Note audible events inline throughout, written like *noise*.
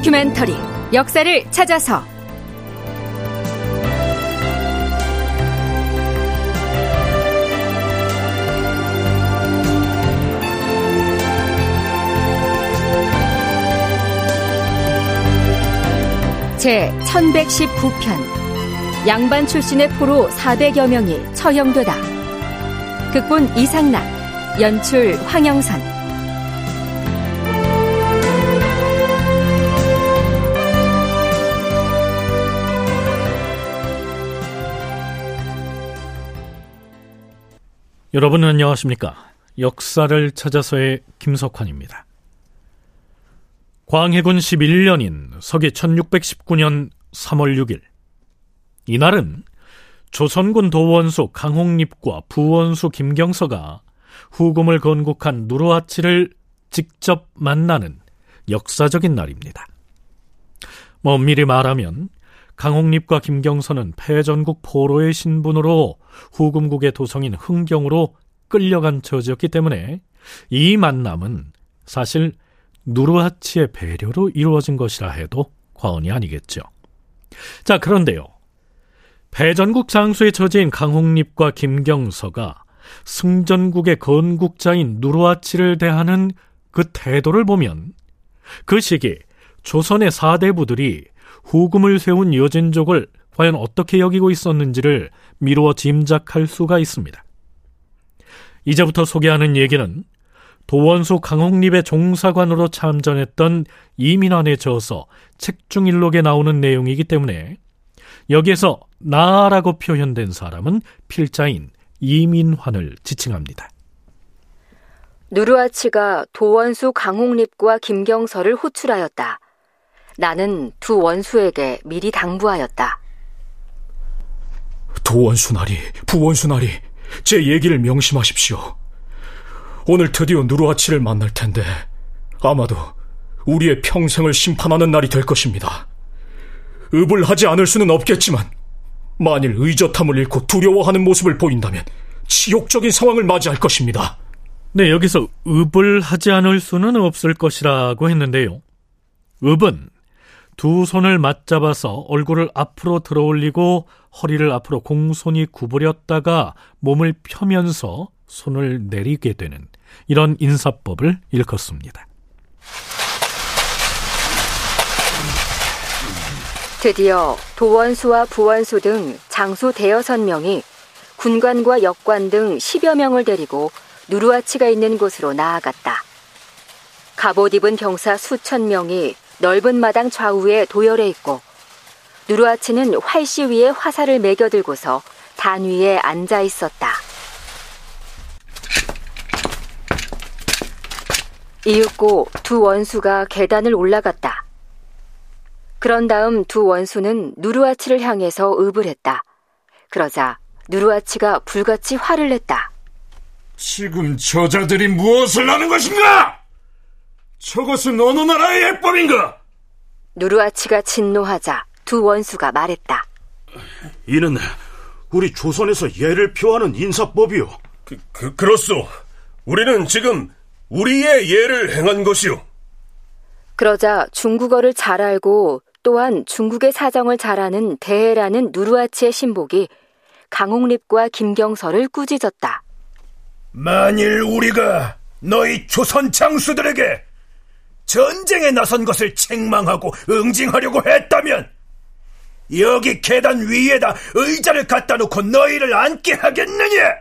다큐멘터리 역사를 찾아서 제 1119편 양반 출신의 포로 400여 명이 처형되다. 극본 이상락, 연출 황영선. 여러분 안녕하십니까? 역사를 찾아서의 김석환입니다. 광해군 11년인 서기 1619년 3월 6일 이날은 조선군 도원수 강홍립과 부원수 김경서가 후금을 건국한 누르하치를 직접 만나는 역사적인 날입니다. 뭐 미리 말하면 강홍립과 김경서는 패전국 포로의 신분으로 후금국의 도성인 흥경으로 끌려간 처지였기 때문에 이 만남은 사실 누르하치의 배려로 이루어진 것이라 해도 과언이 아니겠죠. 자, 그런데요. 패전국 장수의 처지인 강홍립과 김경서가 승전국의 건국자인 누르하치를 대하는 그 태도를 보면 그 시기 조선의 사대부들이 후금을 세운 여진족을 과연 어떻게 여기고 있었는지를 미루어 짐작할 수가 있습니다. 이제부터 소개하는 얘기는 도원수 강홍립의 종사관으로 참전했던 이민환의 저서 책중일록에 나오는 내용이기 때문에 여기에서 나라고 표현된 사람은 필자인 이민환을 지칭합니다. 누르아치가 도원수 강홍립과 김경서를 호출하였다. 나는 두 원수에게 미리 당부하였다. 도원수나리, 부원수나리, 제 얘기를 명심하십시오. 오늘 드디어 누르아치를 만날 텐데 아마도 우리의 평생을 심판하는 날이 될 것입니다. 읍을 하지 않을 수는 없겠지만 만일 의젓함을 잃고 두려워하는 모습을 보인다면 치욕적인 상황을 맞이할 것입니다. 네, 여기서 읍을 하지 않을 수는 없을 것이라고 했는데요. 읍은 두 손을 맞잡아서 얼굴을 앞으로 들어 올리고 허리를 앞으로 공손히 구부렸다가 몸을 펴면서 손을 내리게 되는 이런 인사법을 일컫습니다. 드디어 도원수와 부원수 등 장수 대여섯 명이 군관과 역관 등 10여 명을 데리고 누르아치가 있는 곳으로 나아갔다. 갑옷 입은 병사 수천 명이 넓은 마당 좌우에 도열해 있고 누르아치는 활시 위에 화살을 매겨들고서 단 위에 앉아 있었다. 이윽고 두 원수가 계단을 올라갔다. 그런 다음 두 원수는 누르아치를 향해서 읍을 했다. 그러자 누르아치가 불같이 화를 냈다. 지금 저자들이 무엇을 하는 것인가? 저것은 어느 나라의 예법인가? 누르아치가 진노하자 두 원수가 말했다. 이는 우리 조선에서 예를 표하는 인사법이요. 그, 그, 그렇소. 우리는 지금 우리의 예를 행한 것이오. 그러자 중국어를 잘 알고 또한 중국의 사정을 잘 아는 대해라는 누르아치의 신복이 강홍립과 김경서를 꾸짖었다. 만일 우리가 너희 조선 장수들에게 전쟁에 나선 것을 책망하고 응징하려고 했다면 여기 계단 위에다 의자를 갖다 놓고 너희를 앉게 하겠느냐?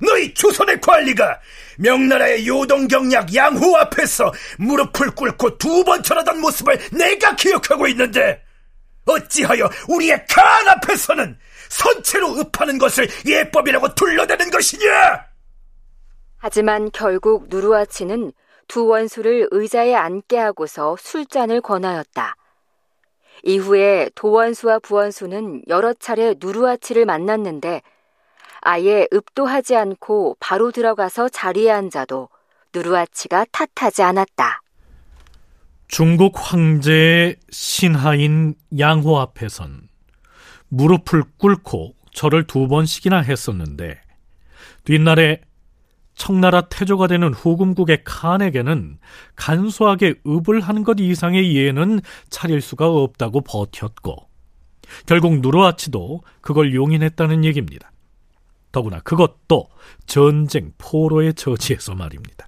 너희 조선의 관리가 명나라의 요동경약 양후 앞에서 무릎을 꿇고 두 번 절하던 모습을 내가 기억하고 있는데 어찌하여 우리의 간 앞에서는 선체로 읍하는 것을 예법이라고 둘러대는 것이냐? 하지만 결국 누르아치는 두 원수를 의자에 앉게 하고서 술잔을 권하였다. 이후에 도원수와 부원수는 여러 차례 누르아치를 만났는데 아예 읍도 하지 않고 바로 들어가서 자리에 앉아도 누르아치가 탓하지 않았다. 중국 황제의 신하인 양호 앞에선 무릎을 꿇고 절을 두 번씩이나 했었는데 뒷날에 청나라 태조가 되는 후금국의 칸에게는 간소하게 읍을 한 것 이상의 예는 차릴 수가 없다고 버텼고 결국 누르아치도 그걸 용인했다는 얘기입니다. 더구나 그것도 전쟁 포로의 처지에서 말입니다.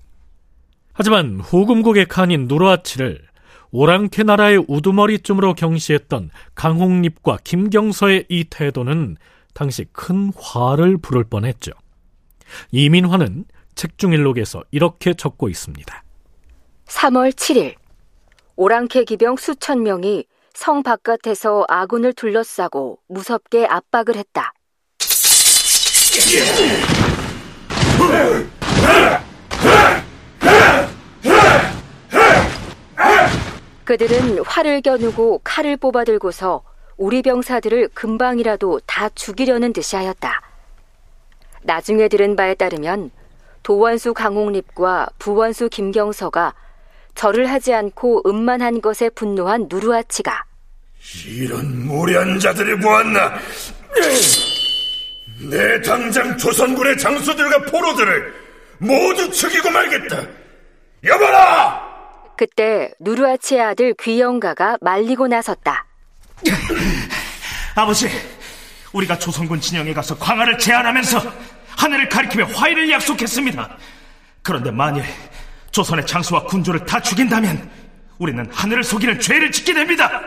하지만 후금국의 칸인 누르아치를 오랑캐 나라의 우두머리쯤으로 경시했던 강홍립과 김경서의 이 태도는 당시 큰 화를 부를 뻔했죠. 이민화는 책중일록에서 이렇게 적고 있습니다. 3월 7일 오랑캐 기병 수천 명이 성 바깥에서 아군을 둘러싸고 무섭게 압박을 했다. 그들은 활을 겨누고 칼을 뽑아들고서 우리 병사들을 금방이라도 다 죽이려는 듯이 하였다. 나중에 들은 바에 따르면 도원수 강홍립과 부원수 김경서가 절을 하지 않고 음만한 것에 분노한 누르아치가 이런 무례한 자들이 보았나? 내 당장 조선군의 장수들과 포로들을 모두 죽이고 말겠다. 여봐라! 그때 누르아치의 아들 귀영가가 말리고 나섰다. 아버지, 우리가 조선군 진영에 가서 광화를 제안하면서 하늘을 가리키며 화해를 약속했습니다. 그런데 만일 조선의 장수와 군주를 다 죽인다면 우리는 하늘을 속이는 죄를 짓게 됩니다.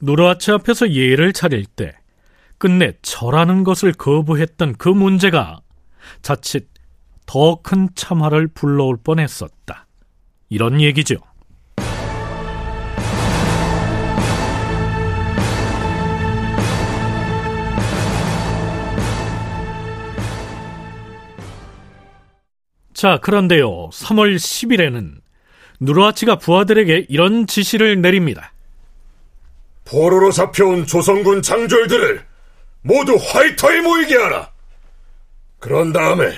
누르아치 앞에서 예를 차릴 때 끝내 절하는 것을 거부했던 그 문제가 자칫 더 큰 참화를 불러올 뻔했었다. 이런 얘기죠. 자, 그런데요. 3월 10일에는 누르아치가 부하들에게 이런 지시를 내립니다. 포로로 잡혀온 조선군 장졸들을 모두 화이터에 모이게 하라. 그런 다음에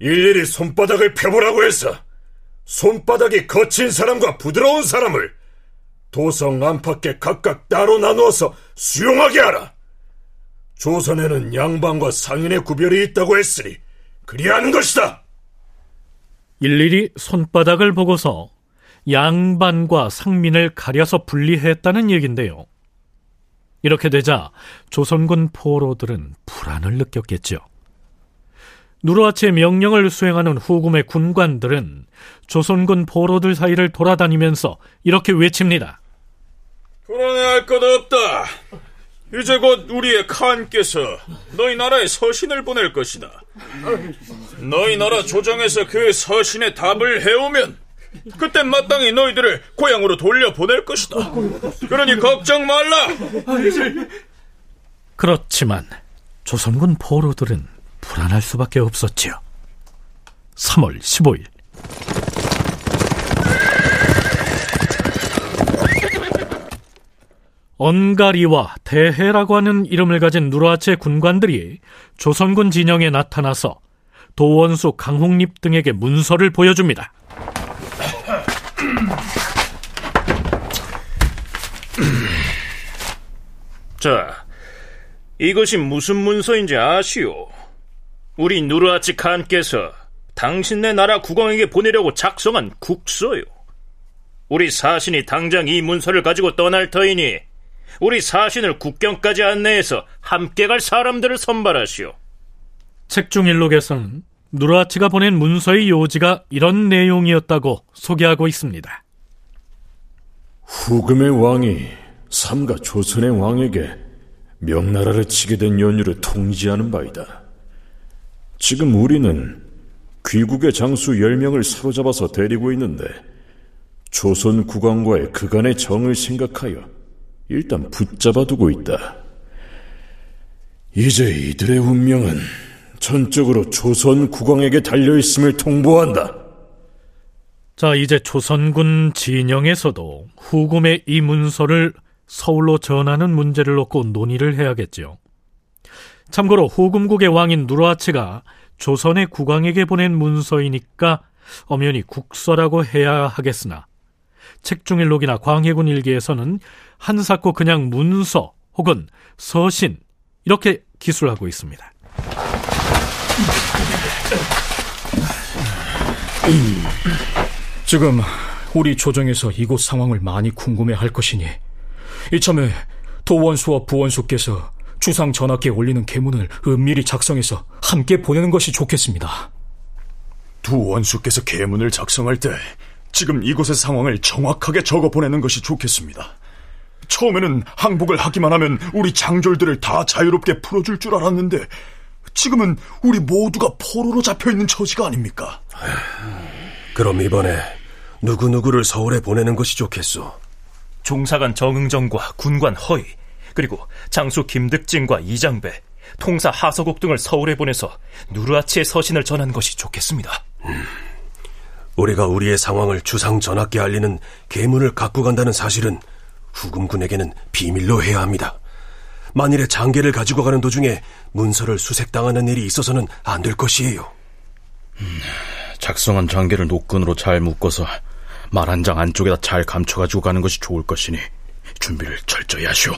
일일이 손바닥을 펴보라고 해서 손바닥이 거친 사람과 부드러운 사람을 도성 안팎에 각각 따로 나누어서 수용하게 하라. 조선에는 양반과 상인의 구별이 있다고 했으니 그리하는 것이다. 일일이 손바닥을 보고서 양반과 상민을 가려서 분리했다는 얘긴데요. 이렇게 되자 조선군 포로들은 불안을 느꼈겠죠. 누르아치의 명령을 수행하는 후금의 군관들은 조선군 포로들 사이를 돌아다니면서 이렇게 외칩니다. 불안해할 것 없다. 이제 곧 우리의 칸께서 너희 나라에 서신을 보낼 것이다. 너희 나라 조정에서 그 서신의 답을 해오면 그때 마땅히 너희들을 고향으로 돌려보낼 것이다. 그러니 걱정 말라. 그렇지만 조선군 포로들은 불안할 수밖에 없었지요. 3월 15일 언가리와 대해라고 하는 이름을 가진 누르아체 군관들이 조선군 진영에 나타나서 도원수 강홍립 등에게 문서를 보여줍니다. *clears throat* 자, 이것이 무슨 문서인지 아시오? 우리 누르아치 칸께서 당신네 나라 국왕에게 보내려고 작성한 국서요. 우리 사신이 당장 이 문서를 가지고 떠날 터이니 우리 사신을 국경까지 안내해서 함께 갈 사람들을 선발하시오. 책중 일록에서는 누르아치가 보낸 문서의 요지가 이런 내용이었다고 소개하고 있습니다. 후금의 왕이 삼가 조선의 왕에게 명나라를 치게 된 연유를 통지하는 바이다. 지금 우리는 귀국의 장수 10명을 사로잡아서 데리고 있는데 조선 국왕과의 그간의 정을 생각하여 일단 붙잡아 두고 있다. 이제 이들의 운명은 전적으로 조선 국왕에게 달려 있음을 통보한다. 자, 이제 조선군 진영에서도 후금의 이 문서를 서울로 전하는 문제를 놓고 논의를 해야겠지요. 참고로 후금국의 왕인 누르하치가 조선의 국왕에게 보낸 문서이니까 엄연히 국서라고 해야 하겠으나 책중일록이나 광해군 일기에서는 한사코 그냥 문서 혹은 서신 이렇게 기술하고 있습니다. 지금 우리 조정에서 이곳 상황을 많이 궁금해할 것이니 이참에 도원수와 부원수께서 주상 전하께 올리는 계문을 은밀히 작성해서 함께 보내는 것이 좋겠습니다. 두 원수께서 계문을 작성할 때 지금 이곳의 상황을 정확하게 적어 보내는 것이 좋겠습니다. 처음에는 항복을 하기만 하면 우리 장졸들을 다 자유롭게 풀어줄 줄 알았는데 지금은 우리 모두가 포로로 잡혀 있는 처지가 아닙니까? 그럼 이번에 누구누구를 서울에 보내는 것이 좋겠소. 종사관 정응정과 군관 허위, 그리고 장수 김득진과 이장배, 통사 하서국 등을 서울에 보내서 누르아치의 서신을 전한 것이 좋겠습니다. 음, 우리가 우리의 상황을 주상 전하께 알리는 계문을 갖고 간다는 사실은 후금군에게는 비밀로 해야 합니다. 만일에 장계를 가지고 가는 도중에 문서를 수색당하는 일이 있어서는 안 될 것이에요. 음, 작성한 장계를 노끈으로 잘 묶어서 말 한 장 안쪽에다 잘 감춰가지고 가는 것이 좋을 것이니 준비를 철저히 하시오.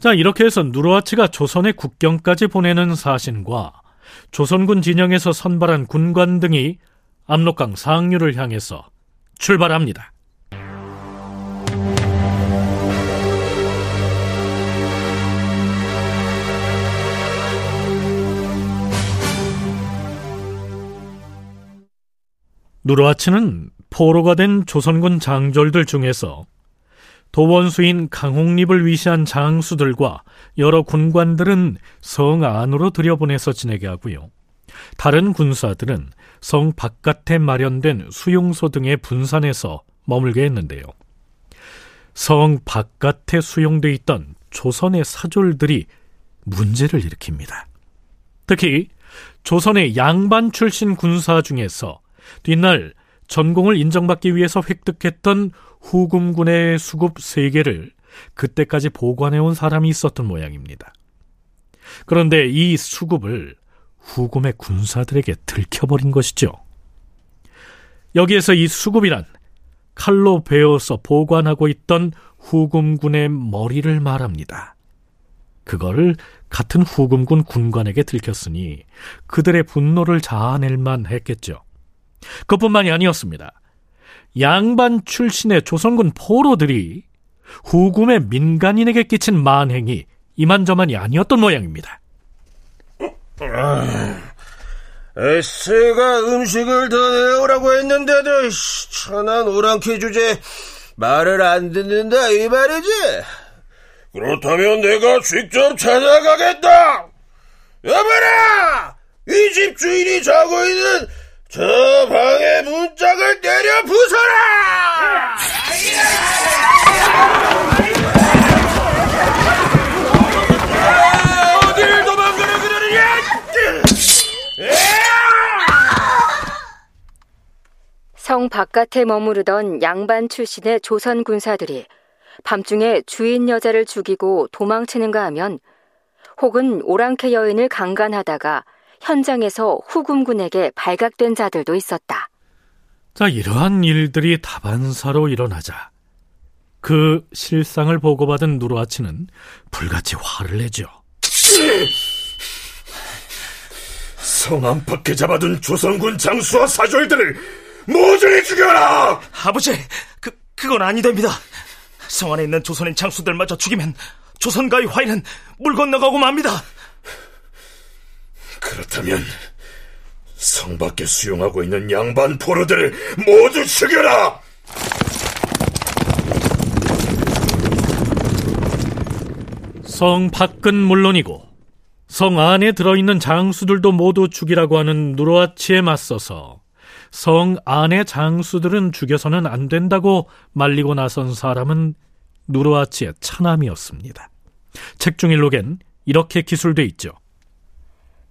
자, 이렇게 해서 누르하치가 조선의 국경까지 보내는 사신과 조선군 진영에서 선발한 군관 등이 압록강 상류를 향해서 출발합니다. 누르하치는 포로가 된 조선군 장졸들 중에서 도원수인 강홍립을 위시한 장수들과 여러 군관들은 성 안으로 들여보내서 지내게 하고요. 다른 군사들은 성 바깥에 마련된 수용소 등의 분산해서 머물게 했는데요. 성 바깥에 수용돼 있던 조선의 사졸들이 문제를 일으킵니다. 특히 조선의 양반 출신 군사 중에서 뒷날 전공을 인정받기 위해서 획득했던 후금군의 수급 3개를 그때까지 보관해온 사람이 있었던 모양입니다. 그런데 이 수급을 후금의 군사들에게 들켜버린 것이죠. 여기에서 이 수급이란 칼로 베어서 보관하고 있던 후금군의 머리를 말합니다. 그거를 같은 후금군 군관에게 들켰으니 그들의 분노를 자아낼 만 했겠죠. 그뿐만이 아니었습니다. 양반 출신의 조선군 포로들이 후금의 민간인에게 끼친 만행이 이만저만이 아니었던 모양입니다. 에스가 음식을 더 내오라고 했는데도 천한 오랑캐 주제 말을 안 듣는다 이 말이지? 그렇다면 내가 직접 찾아가겠다. 여봐라, 이 집 주인이 자고 있는 저 방의 문짝을 때려 부숴라! 어딜 도망가려 그러느냐! 성 바깥에 머무르던 양반 출신의 조선 군사들이 밤중에 주인 여자를 죽이고 도망치는가 하면 혹은 오랑캐 여인을 강간하다가 현장에서 후금군에게 발각된 자들도 있었다. 자, 이러한 일들이 다반사로 일어나자 그 실상을 보고받은 누르아치는 불같이 화를 내죠. 성 안팎에 잡아둔 조선군 장수와 사졸들을 모조리 죽여라! 아버지, 그, 그건 아니됩니다. 성 안에 있는 조선인 장수들마저 죽이면 조선과의 화해는 물 건너가고 맙니다. 그렇다면 성 밖에 수용하고 있는 양반 포로들을 모두 죽여라! 성 밖은 물론이고 성 안에 들어있는 장수들도 모두 죽이라고 하는 누르아치에 맞서서 성 안의 장수들은 죽여서는 안 된다고 말리고 나선 사람은 누르아치의 차남이었습니다. 책중일록엔 이렇게 기술돼 있죠.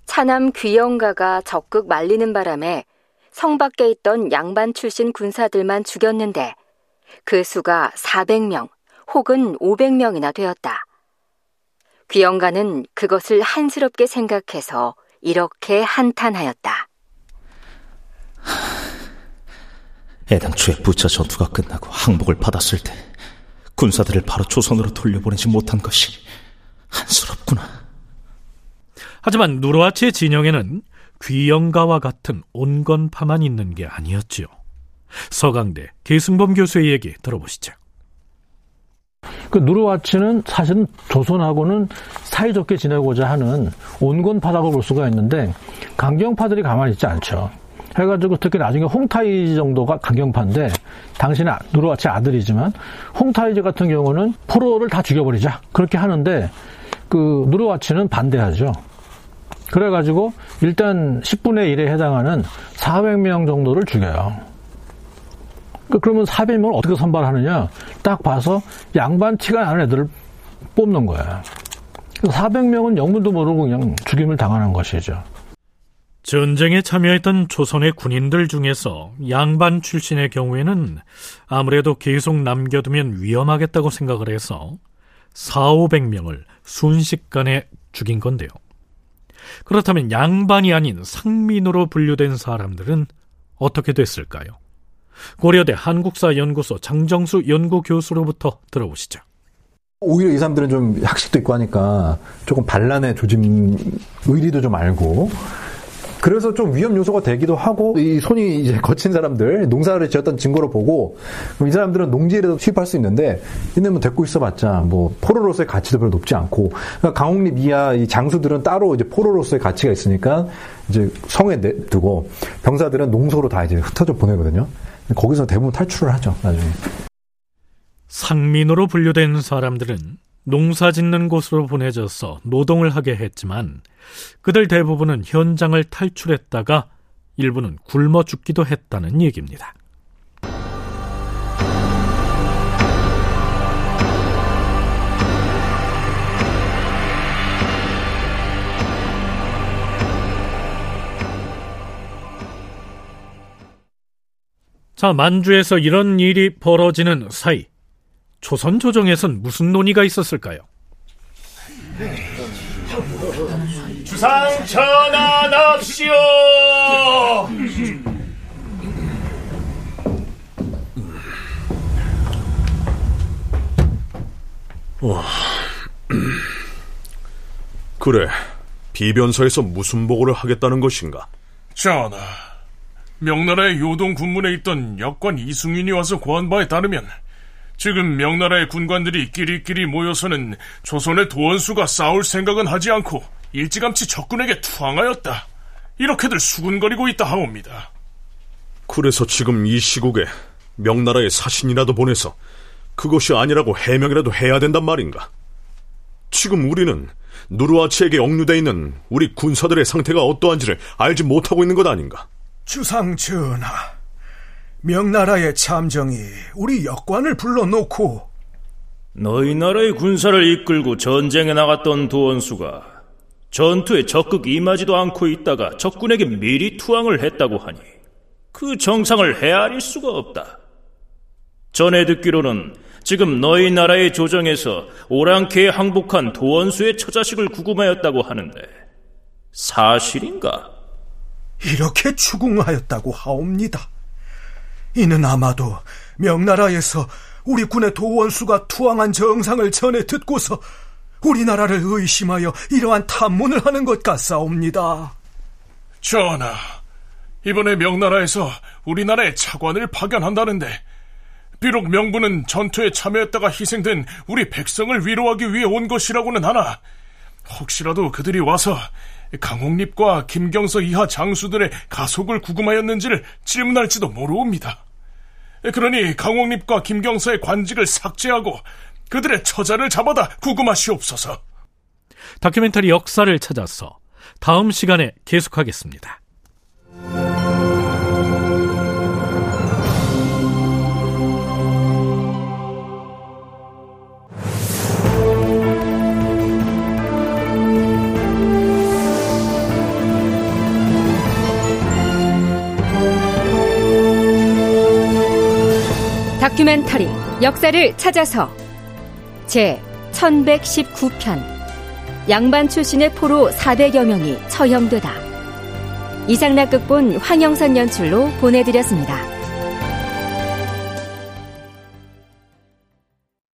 차남 귀영가가 적극 말리는 바람에 성 밖에 있던 양반 출신 군사들만 죽였는데 그 수가 400명 혹은 500명이나 되었다. 귀영가는 그것을 한스럽게 생각해서 이렇게 한탄하였다. 애당초에 부차 전투가 끝나고 항복을 받았을 때 군사들을 바로 조선으로 돌려보내지 못한 것이 한스럽구나. 하지만 누르하치의 진영에는 귀영가와 같은 온건파만 있는 게 아니었지요. 서강대 계승범 교수의 얘기 들어보시죠. 그 누르와치는 사실은 조선하고는 사이좋게 지내고자 하는 온건파라고 볼 수가 있는데 강경파들이 가만히 있지 않죠. 해가지고 특히 나중에 홍타이지 정도가 강경파인데 당신은 누르와치 아들이지만 홍타이지 같은 경우는 포로를 다 죽여버리자 그렇게 하는데 그 누르와치는 반대하죠. 그래가지고 일단 10분의 1에 해당하는 400명 정도를 죽여요. 그 그러면 400명을 어떻게 선발하느냐? 딱 봐서 양반 티가 나는 애들을 뽑는 거야. 400명은 영문도 모르고 그냥 죽임을 당하는 것이죠. 전쟁에 참여했던 조선의 군인들 중에서 양반 출신의 경우에는 아무래도 계속 남겨두면 위험하겠다고 생각을 해서 4, 500명을 순식간에 죽인 건데요. 그렇다면 양반이 아닌 상민으로 분류된 사람들은 어떻게 됐을까요? 고려대 한국사연구소 장정수 연구교수로부터 들어보시죠. 오히려 이 사람들은 좀 학식도 있고 하니까 조금 반란의 조짐 의리도 좀 알고 그래서 좀 위험 요소가 되기도 하고 이 손이 이제 거친 사람들 농사를 지었던 증거로 보고 이 사람들은 농지에라도 투입할 수 있는데 이놈은 데리고 있어봤자 뭐 포로로서의 가치도 별로 높지 않고 그러니까 강홍립 이하 이 장수들은 따로 이제 포로로서의 가치가 있으니까 이제 성에 두고 병사들은 농소로 다 이제 흩어져 보내거든요. 거기서 대부분 탈출을 하죠 나중에. 상민으로 분류된 사람들은 농사 짓는 곳으로 보내져서 노동을 하게 했지만 그들 대부분은 현장을 탈출했다가 일부는 굶어 죽기도 했다는 얘기입니다. 자, 만주에서 이런 일이 벌어지는 사이 조선 조정에선 무슨 논의가 있었을까요? 주상 전환합시오. 와, 그래. 비변서에서 무슨 보고를 하겠다는 것인가? 전하, 명나라의 요동 군문에 있던 역관 이승윤이 와서 고한 바에 따르면 지금 명나라의 군관들이 끼리끼리 모여서는 조선의 도원수가 싸울 생각은 하지 않고 일찌감치 적군에게 투항하였다. 이렇게들 수군거리고 있다 하옵니다. 그래서 지금 이 시국에 명나라의 사신이라도 보내서 그것이 아니라고 해명이라도 해야 된단 말인가? 지금 우리는 누르아치에게 억류돼 있는 우리 군사들의 상태가 어떠한지를 알지 못하고 있는 것 아닌가? 주상 전하, 명나라의 참정이 우리 역관을 불러놓고 너희 나라의 군사를 이끌고 전쟁에 나갔던 도원수가 전투에 적극 임하지도 않고 있다가 적군에게 미리 투항을 했다고 하니 그 정상을 헤아릴 수가 없다. 전해 듣기로는 지금 너희 나라의 조정에서 오랑캐에 항복한 도원수의 처자식을 구금하였다고 하는데 사실인가? 이렇게 추궁하였다고 하옵니다. 이는 아마도 명나라에서 우리 군의 도원수가 투항한 정상을 전해 듣고서 우리나라를 의심하여 이러한 탐문을 하는 것 같사옵니다. 전하, 이번에 명나라에서 우리나라의 차관을 파견한다는데 비록 명부는 전투에 참여했다가 희생된 우리 백성을 위로하기 위해 온 것이라고는 하나 혹시라도 그들이 와서 강홍립과 김경서 이하 장수들의 가속을 구금하였는지를 질문할지도 모르옵니다. 그러니 강홍립과 김경서의 관직을 삭제하고 그들의 처자를 잡아다 구금하시옵소서. 다큐멘터리 역사를 찾아서 다음 시간에 계속하겠습니다. 역사를 찾아서 제 1119편 양반 출신의 포로 400여 명이 처형되다 이상락 극본 황영선 연출로 보내드렸습니다.